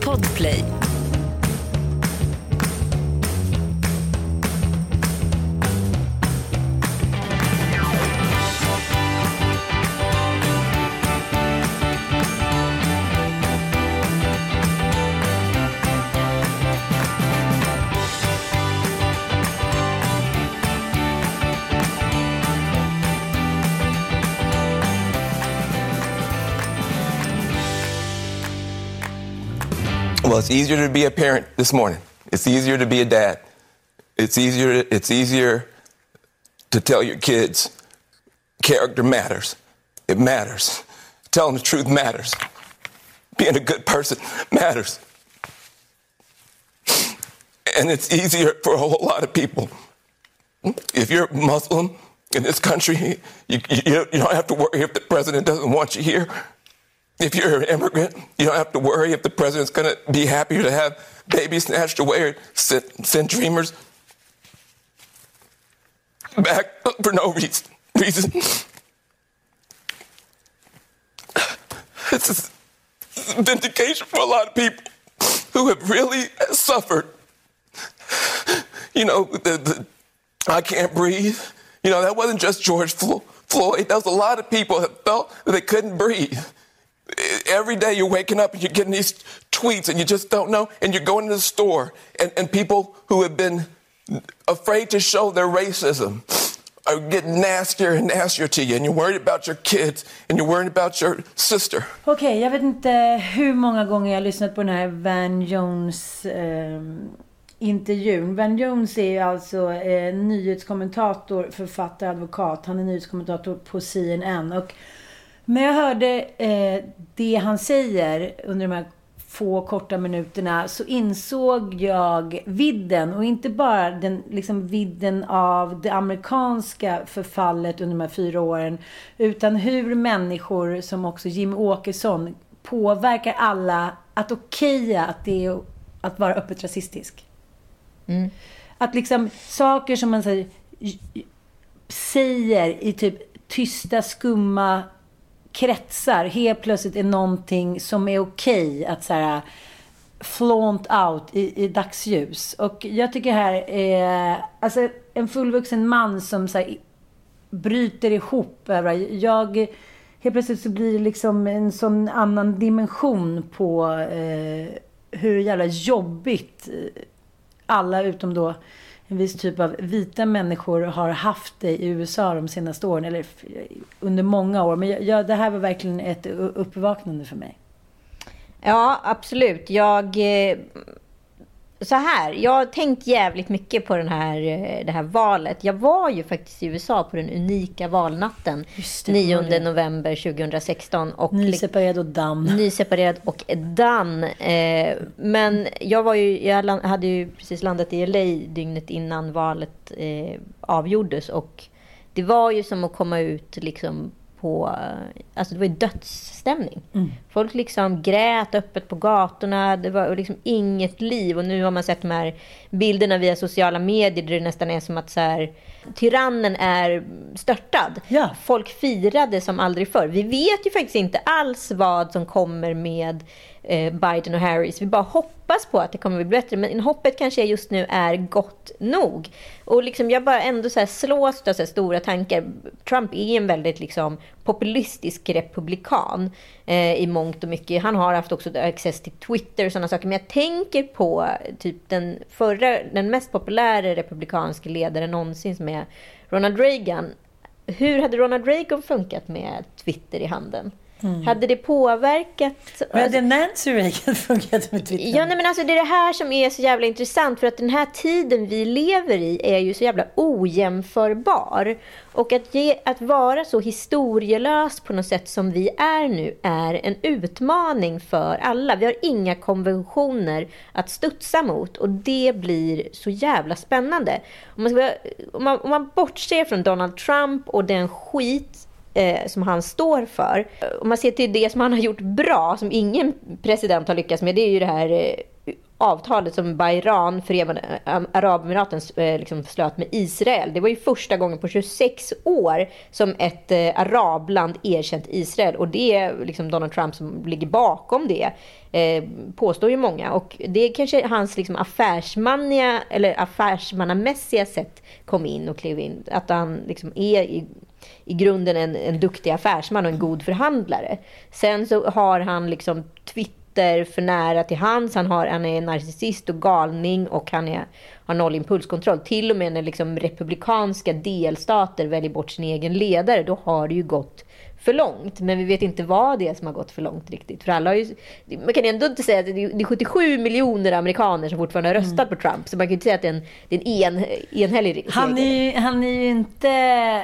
Podplay. It's easier to be a parent this morning. It's easier to be a dad. It's easier. It's easier to tell your kids character matters. It matters. Telling the truth matters. Being a good person matters. And it's easier for a whole lot of people. If you're Muslim in this country, you, you, you don't have to worry if the president doesn't want you here. If you're an immigrant, you don't have to worry if the president's going to be happier to have babies snatched away or send, send dreamers back for no reason. reason. This is vindication for a lot of people who have really suffered. You know, the, the I can't breathe. You know, that wasn't just George Floyd. That was a lot of people that felt that they couldn't breathe every day you're waking up and you're getting these tweets and you just don't know and you're going to the store and, and people who have been afraid to show their racism are getting nastier and nastier to you and you're worried about your kids and you're worried about your sister. Okej, okay, jag vet inte hur många gånger jag har lyssnat på den här Van Jones eh, intervjun. Van Jones är ju alltså eh, nyhetskommentator, författare, advokat. Han är nyhetskommentator på CNN och men jag hörde eh, det han säger under de här få korta minuterna så insåg jag vidden och inte bara den liksom vidden av det amerikanska förfallet under de här fyra åren utan hur människor som också Jim Åkesson påverkar alla att okeja att det är att vara öppet rasistisk. Mm. Att liksom saker som man säger, säger i typ tysta, skumma kretsar helt plötsligt är någonting som är okej okay att så här, flaunt out i, i dagsljus. Och jag tycker här är, alltså en fullvuxen man som så här, bryter ihop över, jag, helt plötsligt så blir det liksom en sån annan dimension på eh, hur jävla jobbigt eh, alla utom då en viss typ av vita människor har haft det i USA de senaste åren, eller under många år. Men jag, det här var verkligen ett uppvaknande för mig. Ja, absolut. Jag eh, så här, jag har tänkt jävligt mycket på den här, eh, det här valet. Jag var ju faktiskt i USA på den unika valnatten det, 9 november 2016. Och nyseparerad och damm. Nyseparerad och damm. Eh, men jag, var ju, jag hade ju precis landat i LA dygnet innan valet eh, avgjordes. Och det var ju som att komma ut liksom på... Alltså det var ju dödsstämning. Mm. Folk liksom grät öppet på gatorna. Det var liksom inget liv. Och nu har man sett de här bilderna via sociala medier där det nästan är som att så här, tyrannen är störtad. Ja. Folk firade som aldrig förr. Vi vet ju faktiskt inte alls vad som kommer med eh, Eh, Biden och Harris. Vi bara hoppas på att det kommer bli bättre, men hoppet kanske just nu är gott nog. Och liksom jag bara ändå så här slås av så stora tankar. Trump är en väldigt liksom populistisk republikan eh, i mångt och mycket. Han har haft också access till Twitter och sådana saker. Men jag tänker på typ den förra, den mest populära republikanska ledaren någonsin som är Ronald Reagan. Hur hade Ronald Reagan funkat med Twitter i handen? Mm. Hade det påverkat... Men hade Nancy Reagan funkat med Twitter? Ja, nej, men alltså det är det här som är så jävla intressant. För att den här tiden vi lever i är ju så jävla ojämförbar. Och att, ge, att vara så historielös på något sätt som vi är nu är en utmaning för alla. Vi har inga konventioner att studsa mot och det blir så jävla spännande. Om man, ska, om man, om man bortser från Donald Trump och den skit eh, som han står för. Om man ser till det som han har gjort bra, som ingen president har lyckats med, det är ju det här eh, avtalet som Bayran, Förenade Arabemiraten, eh, liksom slöt med Israel. Det var ju första gången på 26 år som ett eh, arabland erkänt Israel. Och det är liksom Donald Trump som ligger bakom det, eh, påstår ju många. Och det är kanske hans liksom affärsmanliga, eller affärsmannamässiga sätt kom in och klev in. Att han liksom är i i grunden en, en duktig affärsman och en god förhandlare. Sen så har han liksom Twitter för nära till hands. Han, har, han är narcissist och galning och han är, har noll impulskontroll. Till och med när liksom republikanska delstater väljer bort sin egen ledare, då har det ju gått för långt. Men vi vet inte vad det är som har gått för långt riktigt. För alla ju, man kan ändå inte säga att det är 77 miljoner amerikaner som fortfarande har röstat mm. på Trump. Så man kan inte säga att det är en, det är en, en enhällig. Han är, han är ju inte,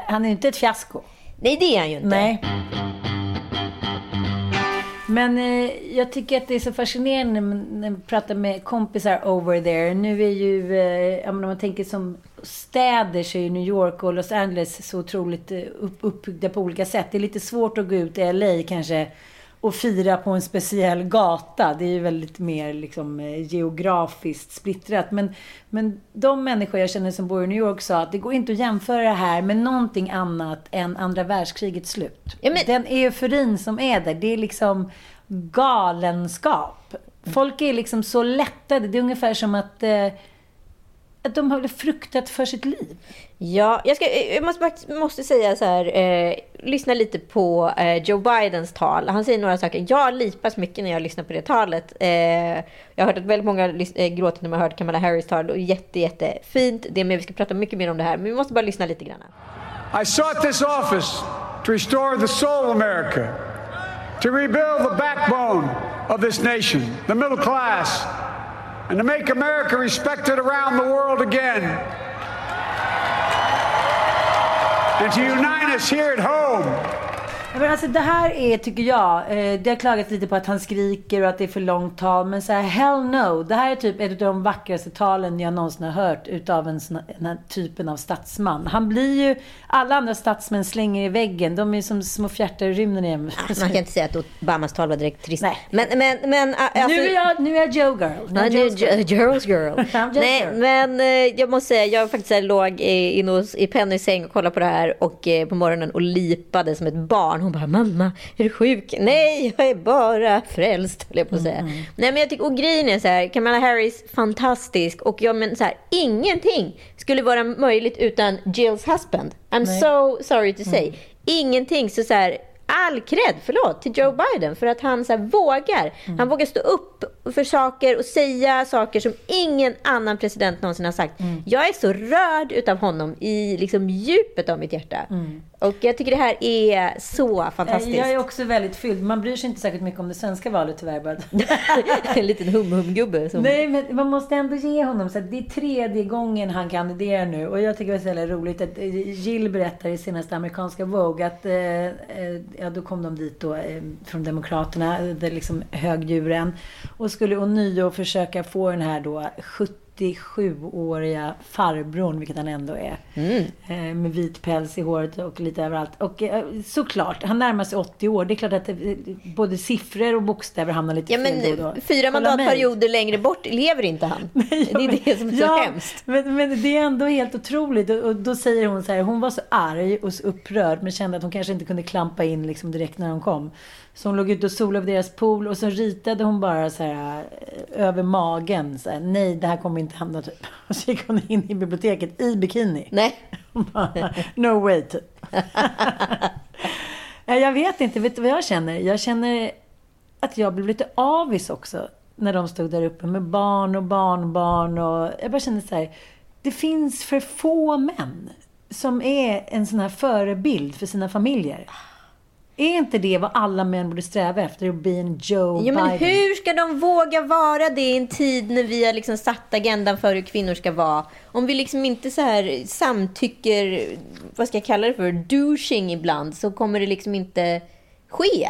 han är inte ett fiasko. Nej, det är han ju inte. Nej. Men eh, jag tycker att det är så fascinerande när man pratar med kompisar over there. Nu är ju, eh, om man tänker som städer så är ju New York och Los Angeles så otroligt eh, upp, uppbyggda på olika sätt. Det är lite svårt att gå ut i LA kanske och fira på en speciell gata. Det är ju väldigt mer liksom, eh, geografiskt splittrat. Men, men de människor jag känner som bor i New York sa att det går inte att jämföra det här med någonting annat än andra världskrigets slut. Ja, men... Den euforin som är där, det är liksom galenskap. Folk är liksom så lättade. Det är ungefär som att eh, att de har fruktat för sitt liv. Ja, jag, ska, eh, jag måste, måste säga så här, eh, lyssna lite på eh, Joe Bidens tal. Han säger några saker. Jag lipas mycket när jag lyssnar på det talet. Eh, jag har hört att väldigt många eh, gråter när man har hört Kamala Harris tal. Och jätte, jättefint. Det med, vi ska prata mycket mer om det här, men vi måste bara lyssna lite grann. I sought this office to restore the soul of America, to rebuild the backbone of this nation, the middle class, and to make America respected around the world again. And to unite us here at home Men alltså det här är, tycker jag, eh, det har klagats lite på att han skriker och att det är för långt tal. Men så här, hell no. Det här är typ ett av de vackraste talen jag någonsin har hört utav en sån, den här typen av statsman. Han blir ju, alla andra statsmän slänger i väggen. De är som små fjärtar i rymden igen. Man kan inte säga att Obamas tal var direkt trist. Nej. Men, men, men alltså, nu, är jag, nu är jag Joe girl. Nu är Joe's girl. Joe's girl. Nej, girl. men eh, jag måste säga, jag faktiskt låg inne i Pennys säng och kollade på det här och eh, på morgonen och lipade som ett barn hon bara, mamma, är du sjuk? Nej, jag är bara frälst, höll jag på att säga. Mm. Nej, men jag tycker, och grejen är så här, Kamala Harris, fantastisk. Och jag men så här, ingenting skulle vara möjligt utan Jills husband. I'm Nej. so sorry to say. Mm. Ingenting. Så, så här, all cred, förlåt, till Joe Biden för att han så här, vågar. Mm. Han vågar stå upp för saker och säga saker som ingen annan president någonsin har sagt. Mm. Jag är så rörd utav honom i liksom, djupet av mitt hjärta. Mm. Och jag tycker det här är så fantastiskt. Jag är också väldigt fylld. Man bryr sig inte särskilt mycket om det svenska valet tyvärr. Bara. en liten hum-hum-gubbe. Som... Nej, men man måste ändå ge honom. Så det är tredje gången han kandiderar nu. Och jag tycker det är så roligt att eh, Jill berättar i senaste amerikanska Vogue att eh, eh, ja, då kom de dit då eh, från Demokraterna, det liksom högdjuren. Och skulle ånyo försöka få den här då 70 87-åriga farbrorn, vilket han ändå är. Mm. Eh, med vit päls i håret och lite överallt. Och eh, såklart, han närmar sig 80 år. Det är klart att eh, både siffror och bokstäver hamnar lite Ja, fel men då då. fyra Kolla mig. mandatperioder längre bort lever inte han. det är det som är så ja, hemskt. Men, men det är ändå helt otroligt. Och, och då säger hon så här, hon var så arg och så upprörd men kände att hon kanske inte kunde klampa in liksom direkt när de kom. Så hon låg ute och solade vid deras pool och så ritade hon bara så här eh, över magen. Så här, Nej, det här kommer inte hända typ. Och så gick hon in i biblioteket i bikini. Nej. Bara, no way typ. Ja, jag vet inte, vet du vad jag känner? Jag känner att jag blev lite avis också. När de stod där uppe med barn och barnbarn. Och jag bara kände så här. Det finns för få män som är en sån här förebild för sina familjer. Är inte det vad alla män borde sträva efter? Att bli en Joe Ja, men Biden? hur ska de våga vara det i en tid när vi har liksom satt agendan för hur kvinnor ska vara? Om vi liksom inte så här samtycker, vad ska jag kalla det för, douching ibland, så kommer det liksom inte ske.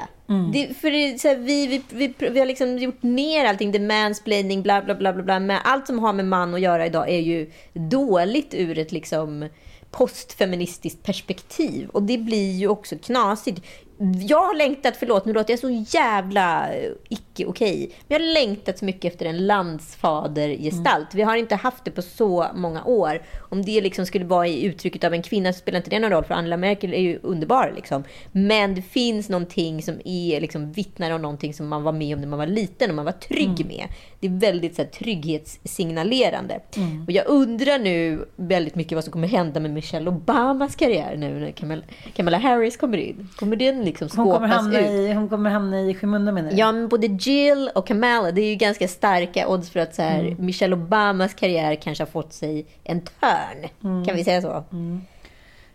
Det, för det, är så här, vi, vi, vi, vi har liksom gjort ner allting, the mansplaining, bla bla bla bla. bla. Men allt som har med man att göra idag är ju dåligt ur ett liksom postfeministiskt perspektiv. Och det blir ju också knasigt. Jag har längtat, förlåt nu låter jag så jävla eh, icke okej. Men jag har längtat så mycket efter en landsfadergestalt. Vi har inte haft det på så många år. Om det liksom skulle vara i uttrycket av en kvinna så spelar inte det någon roll. För Angela Merkel är ju underbar. Liksom. Men det finns någonting som är, liksom, vittnar om någonting som man var med om när man var liten och man var trygg med. Det är väldigt så här, trygghetssignalerande. Och jag undrar nu väldigt mycket vad som kommer hända med Michelle Obamas karriär nu när Kamala, Kamala Harris kommer in. Kommer den liksom Hon kommer, hamna ut? i, hon kommer hamna i skymundan menar du? Ja, men både Jill och Kamala, det är ju ganska starka odds för att så här, Mm. Michelle Obamas karriär kanske har fått sig en törn. Mm. Kan vi säga så?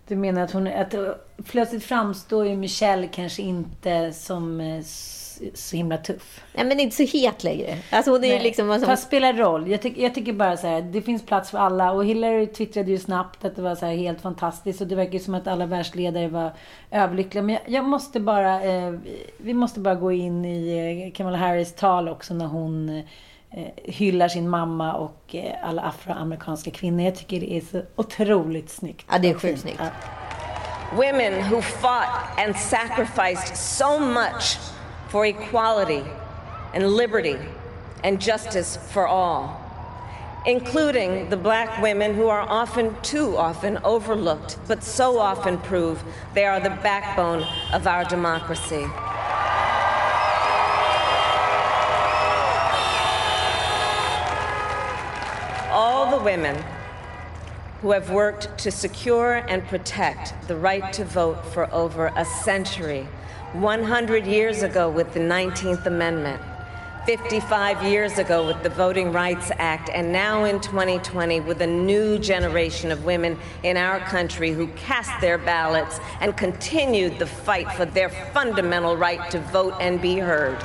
Du menar att hon... Att, uh, plötsligt framstår ju Michelle kanske inte som eh, så himla tuff. Nej, men inte så het längre. Alltså hon är Nej, liksom... Alltså, Fast spelar roll. Jag, tyck, jag tycker bara så här, det finns plats för alla. Och Hillary twittrade ju snabbt att det var så här helt fantastiskt. Och det verkar ju som att alla världsledare var överlyckliga. Men jag, jag måste bara, eh, vi måste bara gå in i eh, Kamala Harris tal också när hon eh, hyllar sin mamma och eh, alla afroamerikanska kvinnor. Jag tycker det är så otroligt snyggt. Ja, det är sjukt snyggt. Ja. Women who fought and sacrificed so much for equality and liberty and justice for all, including the black women who are often, too often, overlooked, but so often prove they are the backbone of our democracy. all the women who have worked to secure and protect the right to vote for over a century, 100 years ago with the 19th Amendment, 55 years ago with the Voting Rights Act, and now in 2020 with a new generation of women in our country who cast their ballots and continued the fight for their fundamental right to vote and be heard.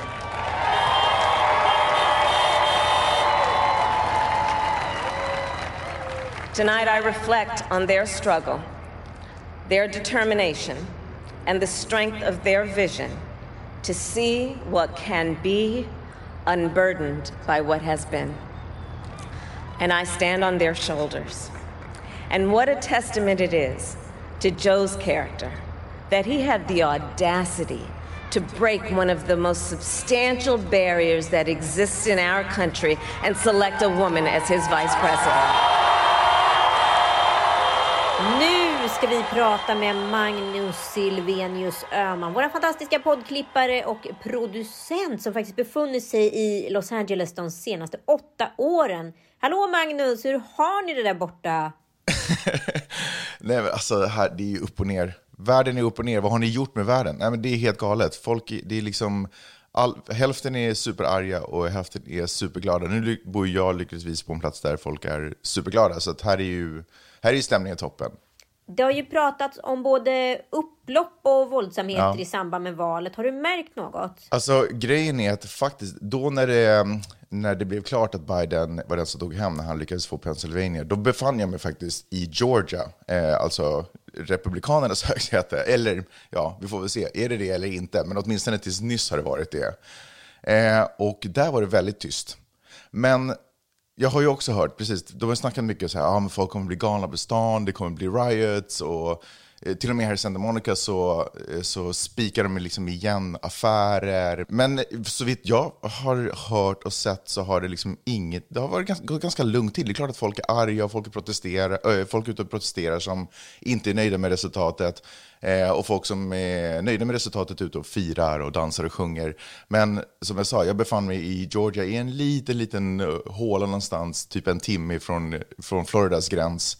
Tonight, I reflect on their struggle, their determination, and the strength of their vision to see what can be unburdened by what has been. And I stand on their shoulders. And what a testament it is to Joe's character that he had the audacity to break one of the most substantial barriers that exists in our country and select a woman as his vice president. Nu ska vi prata med Magnus Silvenius Öhman, vår fantastiska poddklippare och producent som faktiskt befunnit sig i Los Angeles de senaste åtta åren. Hallå Magnus, hur har ni det där borta? Nej, men alltså, det här, det är ju upp och ner. Världen är upp och ner. Vad har ni gjort med världen? Nej, men det är helt galet. Folk, det är liksom, all, hälften är superarga och hälften är superglada. Nu bor jag lyckligtvis på en plats där folk är superglada, så att här är ju här är ju stämningen toppen. Det har ju pratats om både upplopp och våldsamheter Ja. i samband med valet. Har du märkt något? Alltså grejen är att faktiskt, då när det, när det blev klart att Biden var den som tog hem när han lyckades få Pennsylvania, då befann jag mig faktiskt i Georgia, eh, alltså Republikanernas högsäte. Eller ja, vi får väl se, är det det eller inte? Men åtminstone tills nyss har det varit det. Eh, och där var det väldigt tyst. Men jag har ju också hört, precis, de har snackat mycket så här, ah, men folk kommer bli galna på stan, det kommer bli riots och Eh, till och med här i Santa Monica så, eh, så spikar de liksom igen affärer. Men eh, så vitt jag har hört och sett så har det liksom inget, det har varit ganska, gått ganska lugnt till. Det är klart att folk är arga och folk, protesterar, äh, folk är ute och protesterar som inte är nöjda med resultatet. Eh, och folk som är nöjda med resultatet ute och firar och dansar och sjunger. Men som jag sa, jag befann mig i Georgia i en liten, liten håla någonstans, typ en timme från, från Floridas gräns.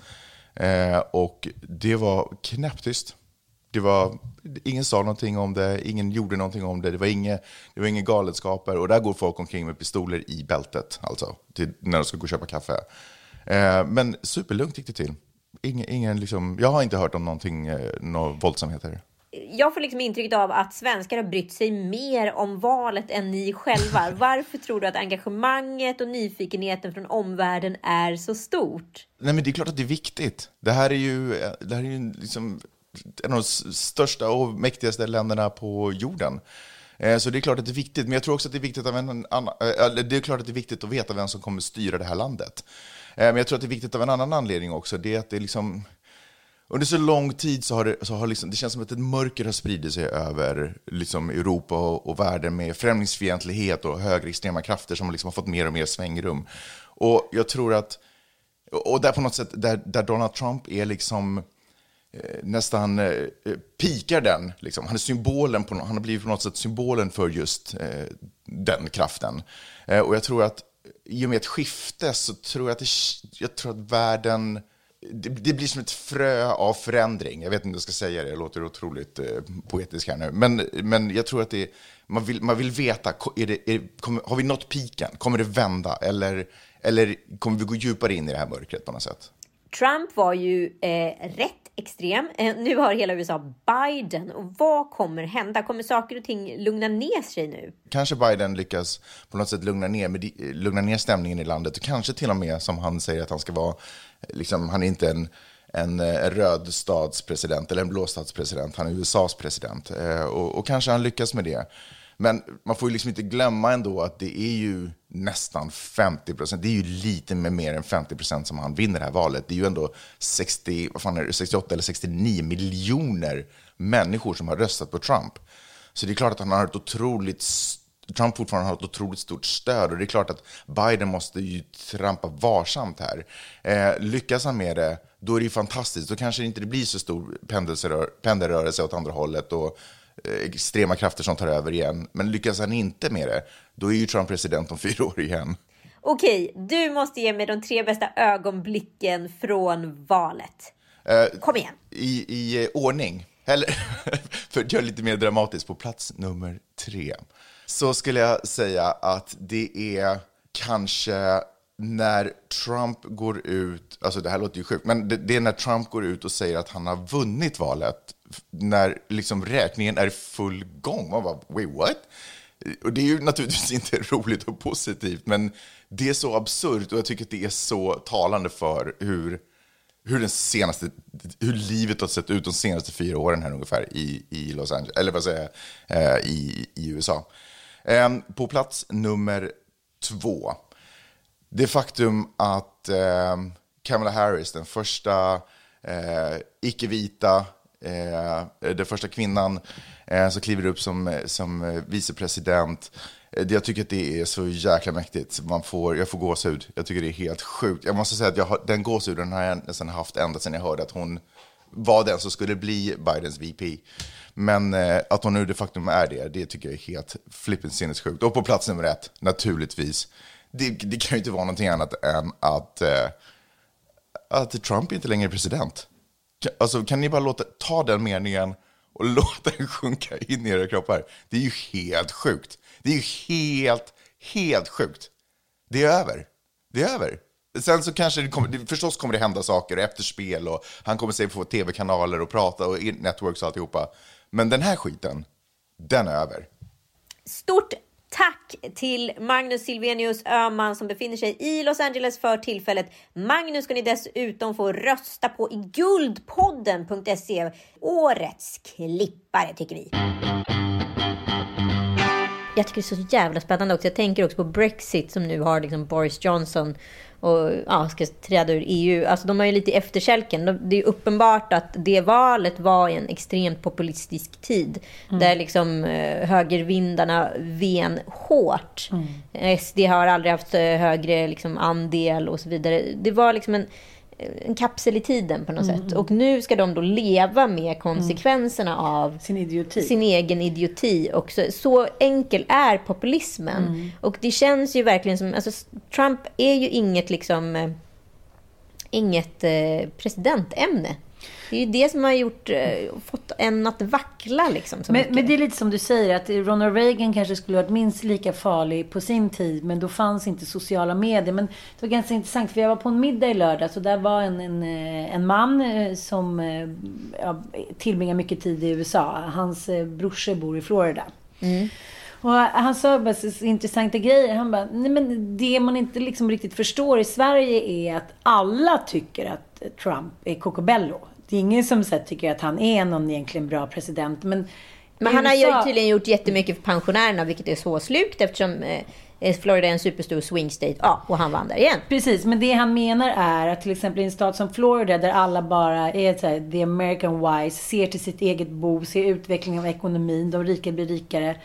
Eh, och det var knäpptyst. Det var, ingen sa någonting om det, ingen gjorde någonting om det, det var inga, det var inga galenskaper. Och där går folk omkring med pistoler i bältet, alltså, till, när de ska gå och köpa kaffe. Eh, men superlugnt gick det till ingen, ingen liksom, jag har inte hört om någonting, eh, några våldsamheter. Jag får liksom intrycket av att svenskar har brytt sig mer om valet än ni själva. Varför tror du att engagemanget och nyfikenheten från omvärlden är så stort? Nej, men det är klart att det är viktigt. Det här är ju, eh, det här är ju liksom en av de största och mäktigaste länderna på jorden. Eh, så det är klart att det är viktigt, men jag tror också att det är viktigt, av en annan, det är klart att det är viktigt att veta vem som kommer styra det här landet. Eh, men jag tror att det är viktigt av en annan anledning också. Det är att det liksom... Under så lång tid så har det, så har liksom, det känns som att ett mörker har spridit sig över liksom Europa och, och världen med främlingsfientlighet och högerextrema krafter som liksom har fått mer och mer svängrum. Och jag tror att, och där på något sätt, där, där Donald Trump är liksom eh, nästan eh, pikar den. Liksom. Han är symbolen, på, han har blivit på något sätt symbolen för just eh, den kraften. Eh, och jag tror att i och med ett skifte så tror jag att, det, jag tror att världen... Det, det, blir som ett frö av förändring. Jag vet inte om jag ska säga det, jag låter otroligt eh, poetisk här nu. Men, men jag tror att det, man, vill, man vill veta, är det, är, kommer, har vi nått piken? Kommer det vända? Eller, eller kommer vi gå djupare in i det här mörkret på något sätt? Trump var ju eh, rätt extrem. Eh, nu har hela USA Biden. Och vad kommer hända? Kommer saker och ting lugna ner sig nu? Kanske Biden lyckas på något sätt lugna ner, med, lugna ner stämningen i landet. Och kanske till och med, som han säger, att han ska vara... Liksom, han är inte en, en, en röd statspresident eller en blå statspresident. Han är USAs president. Eh, och, och kanske han lyckas med det. Men man får ju liksom inte glömma ändå att det är ju nästan 50 procent. Det är ju lite med mer än 50 procent som han vinner det här valet. Det är ju ändå 60, vad fan är det, 68 eller 69 miljoner människor som har röstat på Trump. Så det är klart att han har ett otroligt Trump fortfarande har ett otroligt stort stöd och det är klart att Biden måste ju trampa varsamt här. Eh, lyckas han med det, då är det ju fantastiskt. Då kanske det inte blir så stor pendelrörelse åt andra hållet och extrema krafter som tar över igen. Men lyckas han inte med det, då är ju Trump president om fyra år igen. Okej, du måste ge mig de tre bästa ögonblicken från valet. Uh, Kom igen. I, i uh, ordning. Eller, för att göra lite mer dramatiskt, på plats nummer tre. Så skulle jag säga att det är kanske när Trump går ut, alltså det här låter ju sjukt, men det, det, är när Trump går ut och säger att han har vunnit valet när liksom räkningen är i full gång. Man bara, wait what? Och det är ju naturligtvis inte roligt och positivt, men det är så absurt och jag tycker att det är så talande för hur, hur, den senaste, hur livet har sett ut de senaste fyra åren här ungefär i, i Los Angeles, eller vad säger jag, eh, i, i USA. Ehm, på plats nummer två, det faktum att ehm, Kamala Harris, den första eh, icke-vita Eh, den första kvinnan eh, som kliver upp som, eh, som vicepresident. Jag tycker att det är så jäkla mäktigt. Man får, jag får gåshud. Jag tycker det är helt sjukt. Jag måste säga att jag har, den gåshuden har jag nästan haft ända sedan jag hörde att hon var den som skulle bli Bidens VP. Men eh, att hon nu de facto är det, det tycker jag är helt flippigt sinnessjukt. Och på plats nummer ett, naturligtvis. Det, det kan ju inte vara någonting annat än att, eh, att Trump inte längre är president. Alltså, kan ni bara låta, ta den meningen och låta den sjunka in i era kroppar? Det är ju helt sjukt. Det är ju helt, helt sjukt. Det är över. Det är över. Sen så kanske det kommer, förstås kommer det hända saker efter spel och han kommer säkert få tv-kanaler och prata och networks och alltihopa. Men den här skiten, den är över. Stort Tack till Magnus Silvenius Öhman som befinner sig i Los Angeles för tillfället. Magnus ska ni dessutom få rösta på i guldpodden.se. Årets klippare tycker vi. jag tycker det är så jävla spännande också. Jag tänker också på Brexit som nu har liksom Boris Johnson och ja, ska träda ur EU. Alltså de är ju lite i efterkälken. Det är uppenbart att det valet var en extremt populistisk tid. Mm. Där liksom eh, högervindarna ven hårt. Mm. SD har aldrig haft högre liksom, andel och så vidare. Det var liksom en en kapsel i tiden på något mm. sätt. Och nu ska de då leva med konsekvenserna mm. av sin, idioti. sin egen idioti. Och så, så enkel är populismen. Mm. Och det känns ju verkligen som... Alltså, Trump är ju inget liksom... Eh, inget eh, presidentämne. Det är ju det som har gjort, eh, fått en att vackla. Liksom, men, men, det är lite som du säger, att Ronald Reagan kanske skulle varit minst lika farlig på sin tid, men då fanns inte sociala medier. Men det var ganska intressant, för jag var på en middag i lördags och där var en, en, eh, en man eh, som ja, tillbringar mycket tid i USA. Hans brorsor bor i Florida. Mm. Och han sa bara så intressanta grejer. Han bara, nej men det man inte liksom riktigt förstår i Sverige är att alla tycker att Trump är kokobello. Det är ingen som så tycker att han är någon egentligen bra president. Men, men han USA... har ju tydligen gjort jättemycket för pensionärerna, vilket är så slukt eftersom eh, Florida är en superstor swing state. Ja, och han vann där igen. Precis, men det han menar är att till exempel i en stat som Florida där alla bara är så här, the American wise, ser till sitt eget bo, ser utvecklingen av ekonomin, de rika blir rikare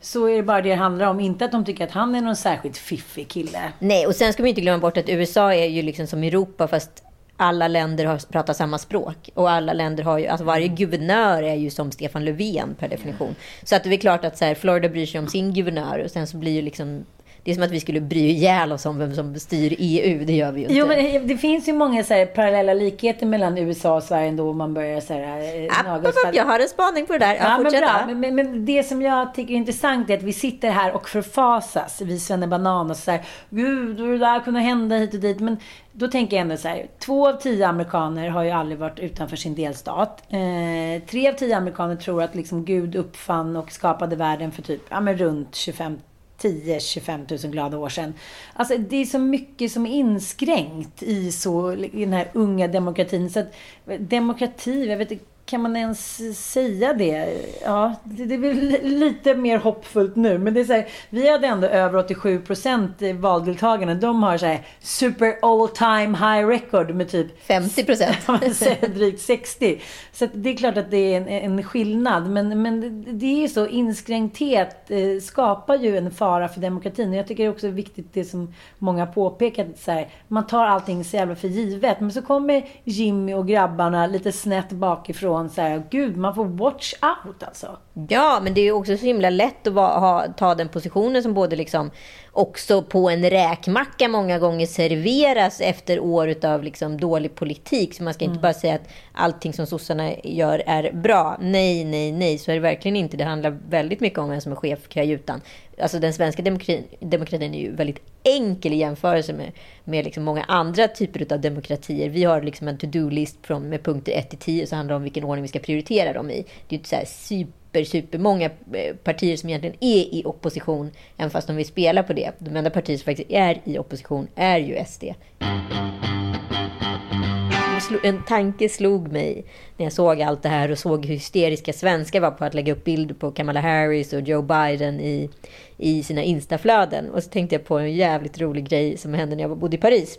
så är det bara det det handlar om. Inte att de tycker att han är någon särskilt fiffig kille. Nej, och sen ska man inte glömma bort att USA är ju liksom som Europa, fast alla länder har, pratar samma språk. Och alla länder har ju, alltså varje guvernör är ju som Stefan Löfven per definition. Så att det är klart att så här, Florida bryr sig om sin guvernör och sen så blir ju liksom det är som att vi skulle bry ihjäl oss om vem som styr EU. Det gör vi ju inte. Jo, men det finns ju många så här, parallella likheter mellan USA och Sverige ändå. Man börjar så här, eh, App, jag har en spaning på det där. Ja, men, bra. Men, men, men, det som jag tycker är intressant är att vi sitter här och förfasas. Vi Banan och så här. Gud, det där kunde hända hit och dit. Men då tänker jag ändå så här. Två av tio amerikaner har ju aldrig varit utanför sin delstat. Eh, tre av tio amerikaner tror att liksom Gud uppfann och skapade världen för typ ja, men runt 25 10-25 000 glada år sedan. Alltså det är så mycket som är inskränkt i, så, i den här unga demokratin. Så att eh, demokrati, jag vet inte, kan man ens säga det? Ja, det, är väl lite mer hoppfullt nu. Men det är så här, vi hade ändå över 87 procent valdeltagarna. De har så här super all time high record med typ 50 procent. drygt 60. Så det är klart att det är en, en skillnad. Men, men det är så inskränkthet eh, skapar ju en fara för demokratin. Och jag tycker det är också viktigt det som många påpekat. Så här, man tar allting så jävla för givet. Men så kommer Jimmy och grabbarna lite snett bakifrån från så här, gud, man får watch out alltså. Ja, men det är ju också så himla lätt att va, ha, ta den positionen som både liksom också på en räkmacka många gånger serveras efter år av liksom dålig politik. Så man ska mm. inte bara säga att allting som sossarna gör är bra. Nej, nej, nej, så är det verkligen inte. Det handlar väldigt mycket om vem som är chef för kajutan. Alltså den svenska demokratin, demokratin är ju väldigt enkel i jämförelse med, med liksom många andra typer av demokratier. Vi har liksom en to-do-list med punkter 1 till 10 så handlar det om vilken ordning vi ska prioritera dem i. Det är inte så här super, super många eh, partier som egentligen är i opposition, även fast de vill spela på det. De enda partier som faktiskt är i opposition är ju SD en tanke slog mig när jag såg allt det här och såg hur hysteriska svenskar var på att lägga upp bilder på Kamala Harris och Joe Biden i, i sina instaflöden. Och så tänkte jag på en jävligt rolig grej som hände när jag bodde i Paris.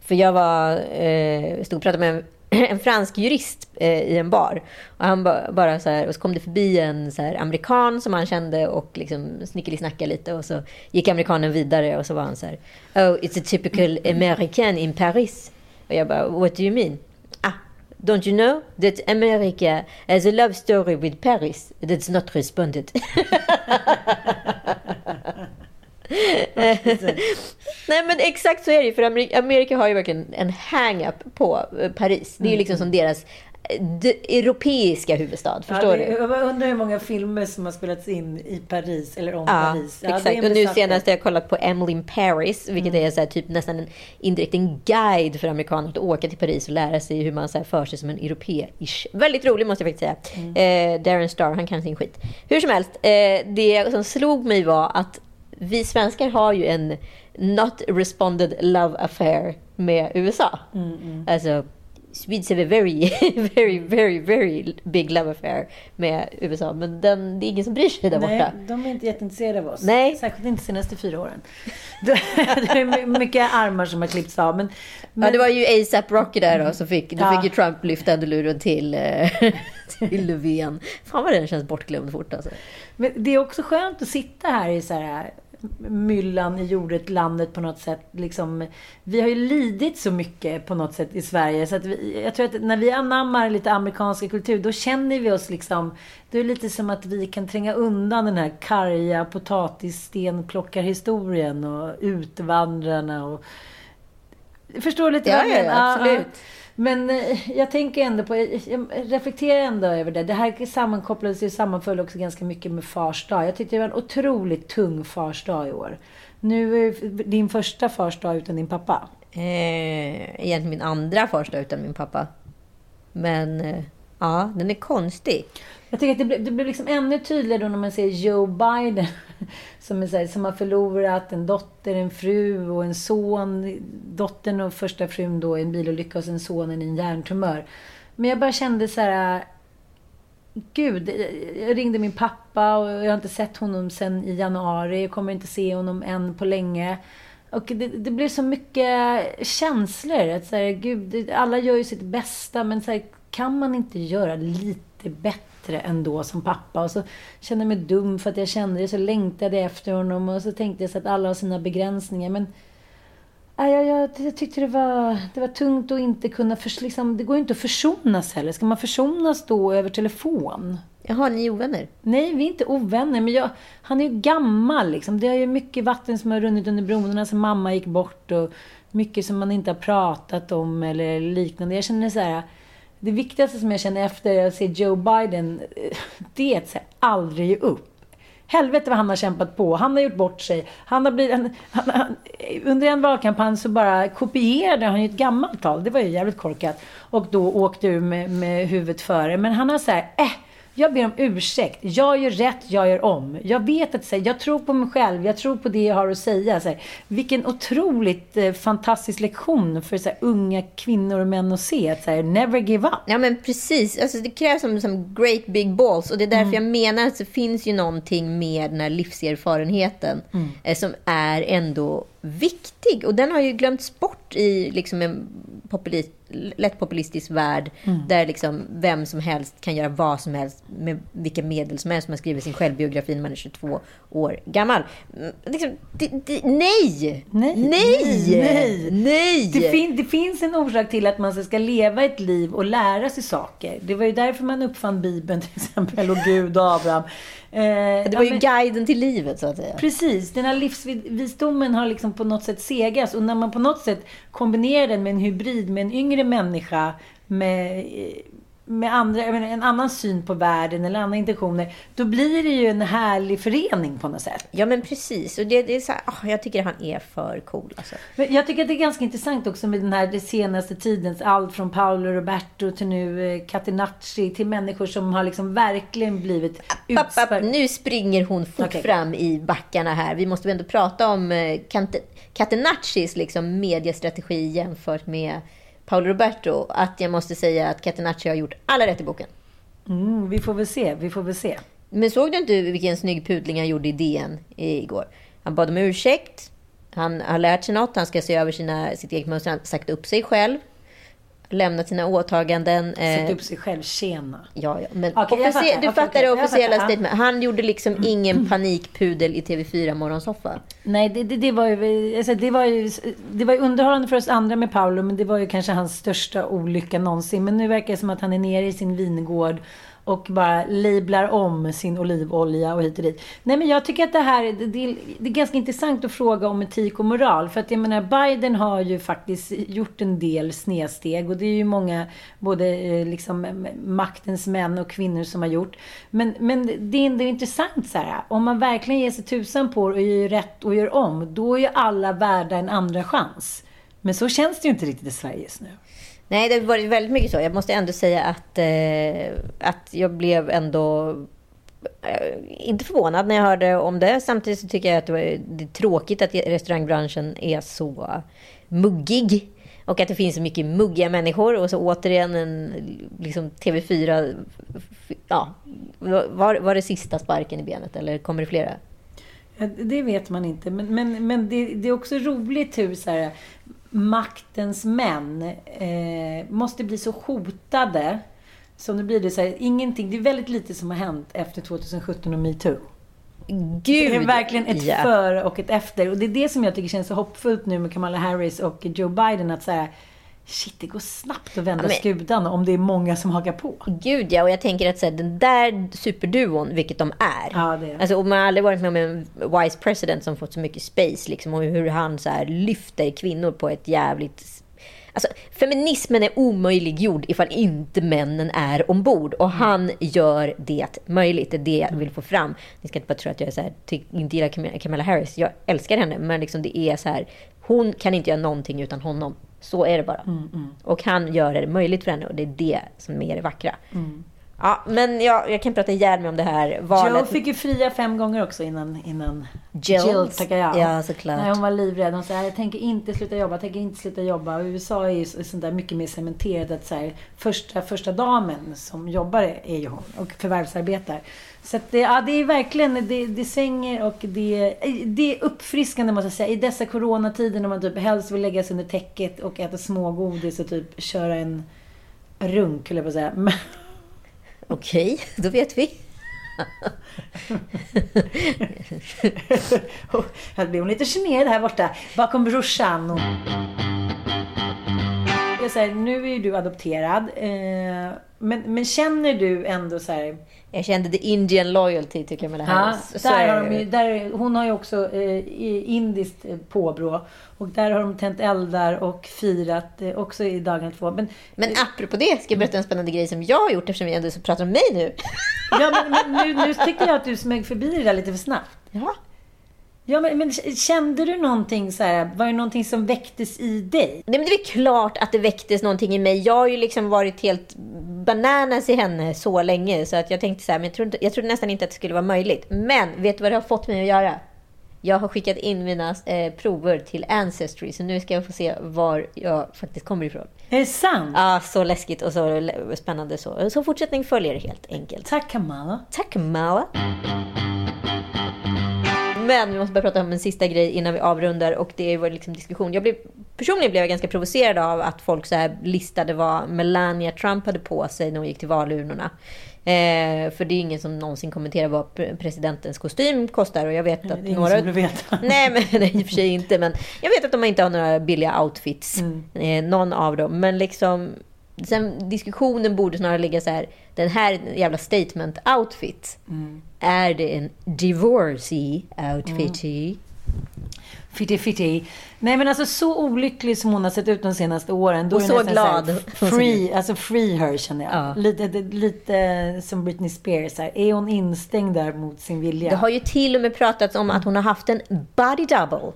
För jag var, eh, stod och pratade med en, fransk jurist eh, i en bar. Och han ba, bara så här, och så kom det förbi en så här, amerikan som han kände och liksom snickelisnackade lite. Och så gick amerikanen vidare och så var han så här. Oh, it's a typical American in Paris. Och jag bara, what do you mean? Ah, don't you know that America has a love story with Paris that's not responded? Nej men exakt så är det för Amerika har ju verkligen en hang-up på eh, Paris. Det är ju liksom som deras europeiska huvudstad. Förstår ja, det, du? Jag undrar hur många filmer som har spelats in i Paris eller om ja, Paris. Ja, exakt. Och nu senast har jag kollat på Emily in Paris, vilket mm. är så här, typ nästan en, indirekt en guide för amerikaner att åka till Paris och lära sig hur man så här, för sig som en europé-ish. Väldigt rolig måste jag faktiskt säga. Mm. Eh, Darren Star, han kan sin skit. Hur som helst, eh, det som slog mig var att vi svenskar har ju en not responded love affair med USA. Mm, mm. Alltså, Swedes have a very, very, very, very big love affair med USA. Men den, det är ingen som bryr sig där Nej, borta. de är inte jätteintresserade av oss. Nej. Särskilt inte de senaste fyra åren. det är mycket armar som har klippts av. Men, men Ja, det var ju ASAP Rocky där då, som fick, då Ja. fick ju Trump lyfta ändå till, eh, till Löfven. Fan vad den känns bortglömd fort alltså. Men det är också skönt att sitta här i så här myllan i jordet, landet på något sätt. Liksom, vi har ju lidit så mycket på något sätt i Sverige. Så att vi, jag tror att när vi anammar lite amerikanska kultur, då känner vi oss liksom... Det är lite som att vi kan tränga undan den här karga potatisstenplockarhistorien och utvandrarna och... Förstår du lite Ja, vad jag ja, menar? ja, absolut. Men eh, jag tänker ändå på, jag reflekterar ändå över det. Det här sammankopplades ju sammanföll också ganska mycket med Fars dag. Jag tyckte det var en otroligt tung Fars dag i år. Nu är din första Fars dag utan din pappa. Eh, egentligen min andra första utan min pappa. Men eh, ja, den är konstig. Jag tycker att det blev, det blev liksom ännu tydligare då när man ser Joe Biden som, är så här, som har förlorat en dotter, en fru och en son. Dottern och första frun då i en bilolycka och sen sonen i en hjärntumör. Men jag bara kände så här... Gud, jag ringde min pappa och jag har inte sett honom sen i januari. Jag kommer inte se honom än på länge. Och det, det blev så mycket känslor. Att så här, gud, alla gör ju sitt bästa, men så här, kan man inte göra lite bättre ändå som pappa? Och så kände jag mig dum för att jag kände det, så längtade jag efter honom och så tänkte jag så att alla har sina begränsningar. Men Nej, jag, jag, jag tyckte det var, det var tungt att inte kunna... Förs, liksom, det går ju inte att försonas heller. Ska man försonas då över telefon? Jaha, ni är ovänner? Nej, vi är inte ovänner. Men jag, han är ju gammal. Liksom. Det är ju mycket vatten som har runnit under broarna sen mamma gick bort. Och mycket som man inte har pratat om eller liknande. Jag känner så här... Det viktigaste som jag känner efter att se Joe Biden, eh, det är att så här, aldrig ge upp. Helvete vad han har kämpat på. Han har gjort bort sig. Han har blivit, en, han, han, under en valkampanj så bara kopierade han ju ett gammalt tal. Det var ju jävligt korkat. Och då åkte ur med, med huvudet före. Men han har så här, äh, jag ber om ursäkt. Jag gör rätt, jag gör om. Jag vet att här, jag tror på mig själv. Jag tror på det jag har att säga. Så här, vilken otroligt eh, fantastisk lektion för så här, unga kvinnor och män att se. Att, så här, never give up. Ja men precis, alltså, det krävs som, som great big balls och det är därför jag menar att det finns ju någonting med den här livserfarenheten eh, som är ändå viktig och den har ju glömts bort i liksom en populist, lätt populistisk värld där liksom vem som helst kan göra vad som helst med vilka medel som helst. Man skriver sin självbiografi när man är 22 år gammal. Mm, Liksom, det, det, nej! Nej. Nej! Nej. Nej! Det, fin- det finns en orsak till att man ska leva ett liv och lära sig saker. Det var ju därför man uppfann Bibeln till exempel och Gud och Abraham. Eh, det var ju men- guiden till livet så att säga. Precis, den här livsvisdomen har liksom på något sätt segrats. Och när man på något sätt kombinerar den med en hybrid med en yngre människa med, med andra, menar, en annan syn på världen eller andra intentioner. Då blir det ju en härlig förening på något sätt. Ja men precis. Och det, det är så här, åh, jag tycker han är för cool alltså. Men jag tycker att det är ganska intressant också med den här det senaste tidens allt från Paolo Roberto till nu eh, Catenacci till människor som har liksom verkligen blivit Papp, papp, utspär- nu springer hon fort Okej. fram i backarna här. Vi måste väl ändå prata om eh, Catenaccis liksom mediestrategi jämfört med Paolo Roberto. Att jag måste säga att Catenacci har gjort alla rätt i boken. Mm, vi får väl se, vi får väl se. Men såg du inte vilken snygg pudling han gjorde i DN igår? Han bad om ursäkt. Han har lärt sig något. Han ska se över sina, sitt eget mönster. Han har sagt upp sig själv. Lämnat sina åtaganden. Sätta eh, upp sig själv, tjena. Ja, ja. Men officie- fattar. du Okej, fattar det officiella fattar, statement. Han gjorde liksom ingen panikpudel i TV4 morgonsoffa. Nej, det, det, det, var ju, alltså, det, var ju, det var ju underhållande för oss andra med Paolo, men det var ju kanske hans största olycka någonsin. Men nu verkar det som att han är nere i sin vingård och bara lablar om sin olivolja och hit och dit. Nej, men jag tycker att det här det, det, det är ganska intressant att fråga om etik och moral. För att jag menar, Biden har ju faktiskt gjort en del snedsteg och det är ju många, både eh, liksom maktens män och kvinnor som har gjort. Men, men det är ändå intressant så här, om man verkligen ger sig tusan på det och gör rätt och gör om, då är ju alla värda en andra chans. Men så känns det ju inte riktigt i Sverige just nu. Nej, det har varit väldigt mycket så. Jag måste ändå säga att, eh, att jag blev ändå eh, inte förvånad när jag hörde om det. Samtidigt så tycker jag att det, var, det är tråkigt att restaurangbranschen är så muggig. Och att det finns så mycket muggiga människor och så återigen en liksom, TV4... Ja, var, var det sista sparken i benet eller kommer det flera? Ja, det vet man inte. Men, men, men det, det är också roligt hur så här, maktens män eh, måste bli så hotade. Så nu blir det så här, ingenting. Det är väldigt lite som har hänt efter 2017 och metoo. Gud! Det är verkligen ett ja. före och ett efter. Och det är det som jag tycker känns så hoppfullt nu med Kamala Harris och Joe Biden. Att säga Shit, det går snabbt att vända Ja, men- skutan om det är många som hakar på. Gud ja, och jag tänker att så här, den där superduon, vilket de är. Ja, det är. Alltså, och man har aldrig varit med om en vice president som fått så mycket space. Liksom, och hur han så här, lyfter kvinnor på ett jävligt... Alltså, feminismen är omöjliggjord ifall inte männen är ombord. Och han gör det möjligt. Det är det jag vill få fram. Ni ska inte bara tro att jag är så här, inte gillar Kamala Harris. Jag älskar henne. Men liksom det är så här, hon kan inte göra någonting utan honom. Så är det bara. Och han gör det möjligt för henne och det är det som är det vackra. Ja, men jag, jag kan prata ihjäl mig om det här valet. Joe fick ju fria fem gånger också innan, innan Jill. Jill tackade ja. Ja, såklart. Nej, hon var livrädd. Hon sa, jag tänker inte sluta jobba, jag tänker inte sluta jobba. Och USA är ju så- sånt där mycket mer cementerat att så här, första, första damen som jobbar är ju hon och förvärvsarbetar. Så att det, ja, det är verkligen, det, det svänger och det, det är uppfriskande måste jag säga. I dessa coronatider när man typ helst vill lägga sig under täcket och äta smågodis och typ köra en runk, höll jag på att säga. Okej, Okej, då vet vi. Jag blev lite generad här borta bakom brorsan. Och... Jag säger, nu är ju du adopterad. Eh, men, men känner du ändå så här... Jag kände the Indian loyalty till Kamala Ja, Harris. Så där är har det. de ju, där, hon har ju också eh, indiskt eh, påbrå. Och där har de tänt eldar och firat eh, också i dagarna två. Men, Men apropå det, ska jag berätta en spännande grej som jag har gjort eftersom vi ändå så pratar om mig nu. ja, men, men nu, nu tyckte jag att du smög förbi det där lite för snabbt. Ja. Ja, men, men kände du någonting så här, var det någonting som väcktes i dig? Nej, men det är klart att det väcktes någonting i mig. Jag har ju liksom varit helt bananas i henne så länge så att jag tänkte så här, men jag trodde, jag trodde nästan inte att det skulle vara möjligt. Men vet du vad det har fått mig att göra? Jag har skickat in mina eh, prover till Ancestry så nu ska jag få se var jag faktiskt kommer ifrån. Är det sant? Ja, så läskigt och så spännande så. Så fortsättning följer helt enkelt. Tack Kamala. Tack Mala. Men vi måste börja prata om en sista grej innan vi avrundar och det är vår liksom diskussion. Jag blev, personligen blev jag ganska provocerad av att folk så här listade vad Melania Trump hade på sig när hon gick till valurnorna. Eh, för det är ingen som någonsin kommenterar vad pre- presidentens kostym kostar och jag vet att några... som vill veta. Nej, men nej, i och för sig inte. Men jag vet att de inte har några billiga outfits. Mm. Eh, någon av dem. Men liksom... Sen, diskussionen borde snarare ligga så här. Den här jävla statement outfit. Mm. Är det en divorcee outfit? Mm. Fitti fitti. Nej men alltså så olycklig som hon har sett ut de senaste åren. Då Och är så glad. här, free, alltså free her känner jag. Ja. Lite, lite som Britney Spears. Här. Är hon instängd där mot sin vilja? Det har ju till och med pratats om att hon har haft en body double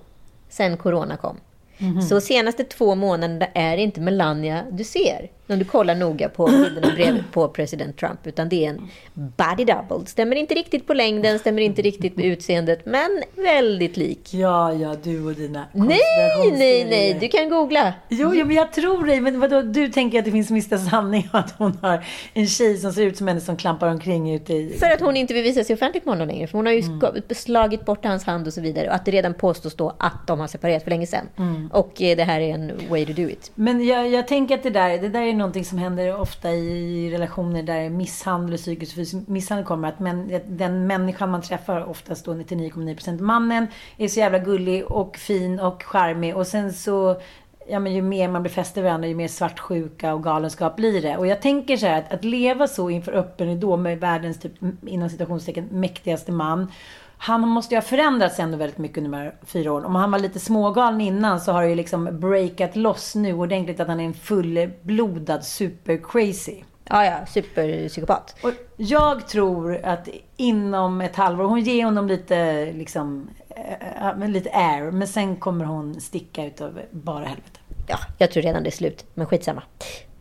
sen corona kom. Mhm. Så senaste två månaderna är det inte Melania du ser. Om du kollar noga på bilderna bredvid på president Trump. Utan det är en body double. Stämmer inte riktigt på längden, stämmer inte riktigt med utseendet. Men väldigt lik. Ja, ja, du och dina Nej, nej, nej. Du kan googla. Jo, jo, men jag tror dig. Men vadå, du tänker att det finns minsta sanning och att hon har en tjej som ser ut som henne som klampar omkring ute i... För att hon inte vill visa sig offentligt med honom längre. För hon har ju ska- slagit bort hans hand och så vidare. Och att det redan påstås då att de har separerat för länge sedan. Och eh, det här är en way to do it. Men jag, jag tänker att det där, det där är någonting som händer ofta i relationer där misshandel och psykisk fysisk misshandel kommer. Att men, den människan man träffar, oftast då 99,9% mannen, är så jävla gullig och fin och charmig. Och sen så, ja men ju mer man befäster varandra, ju mer svartsjuka och galenskap blir det. Och jag tänker så här, att, att leva så inför öppen ridå med världens, typ, inom citationstecken, mäktigaste man. Han måste ju ha förändrats ändå väldigt mycket under de här fyra åren. Om han var lite smågalen innan så har det ju liksom breakat loss nu ordentligt att han är en fullblodad super crazy. Ja, ja. Superpsykopat. Och jag tror att inom ett halvår, hon ger honom lite liksom, äh, lite air. Men sen kommer hon sticka utav bara helvete. Ja, jag tror redan det är slut. Men skitsamma.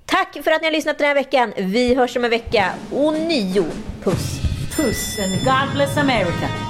Tack för att ni har lyssnat den här veckan. Vi hörs om en vecka. Och nio. Puss. Puss and God bless America.